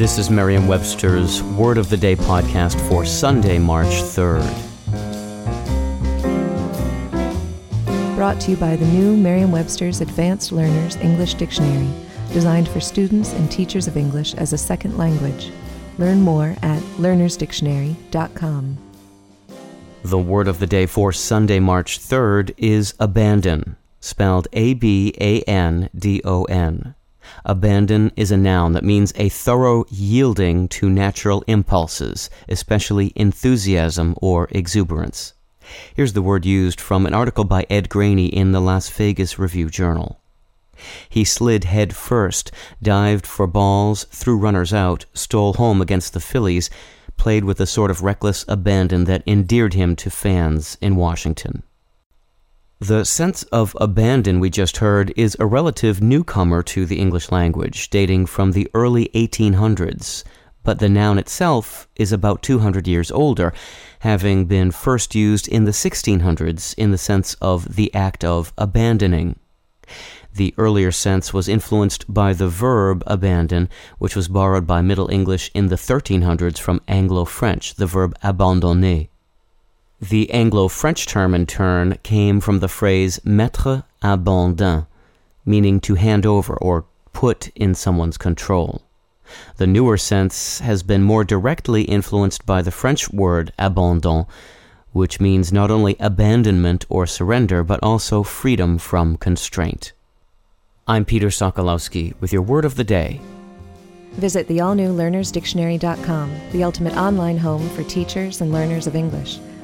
This is Merriam-Webster's Word of the Day podcast for Sunday, March 3rd. Brought to you by the new Merriam-Webster's Advanced Learners English Dictionary, designed for students and teachers of English as a second language. Learn more at learnersdictionary.com. The word of the day for Sunday, March 3rd is abandon, spelled A B A N D O N. Abandon is a noun that means a thorough yielding to natural impulses, especially enthusiasm or exuberance. Here's the word used from an article by Ed Graney in the Las Vegas Review Journal. He slid head first, dived for balls, threw runners out, stole home against the Phillies, played with a sort of reckless abandon that endeared him to fans in Washington. The sense of abandon we just heard is a relative newcomer to the English language, dating from the early 1800s, but the noun itself is about 200 years older, having been first used in the 1600s in the sense of the act of abandoning. The earlier sense was influenced by the verb abandon, which was borrowed by Middle English in the 1300s from Anglo French, the verb abandoner. The Anglo French term, in turn, came from the phrase mettre à bandun, meaning to hand over or put in someone's control. The newer sense has been more directly influenced by the French word abandon, which means not only abandonment or surrender, but also freedom from constraint. I'm Peter Sokolowski with your word of the day. Visit the all new learnersdictionary.com, the ultimate online home for teachers and learners of English.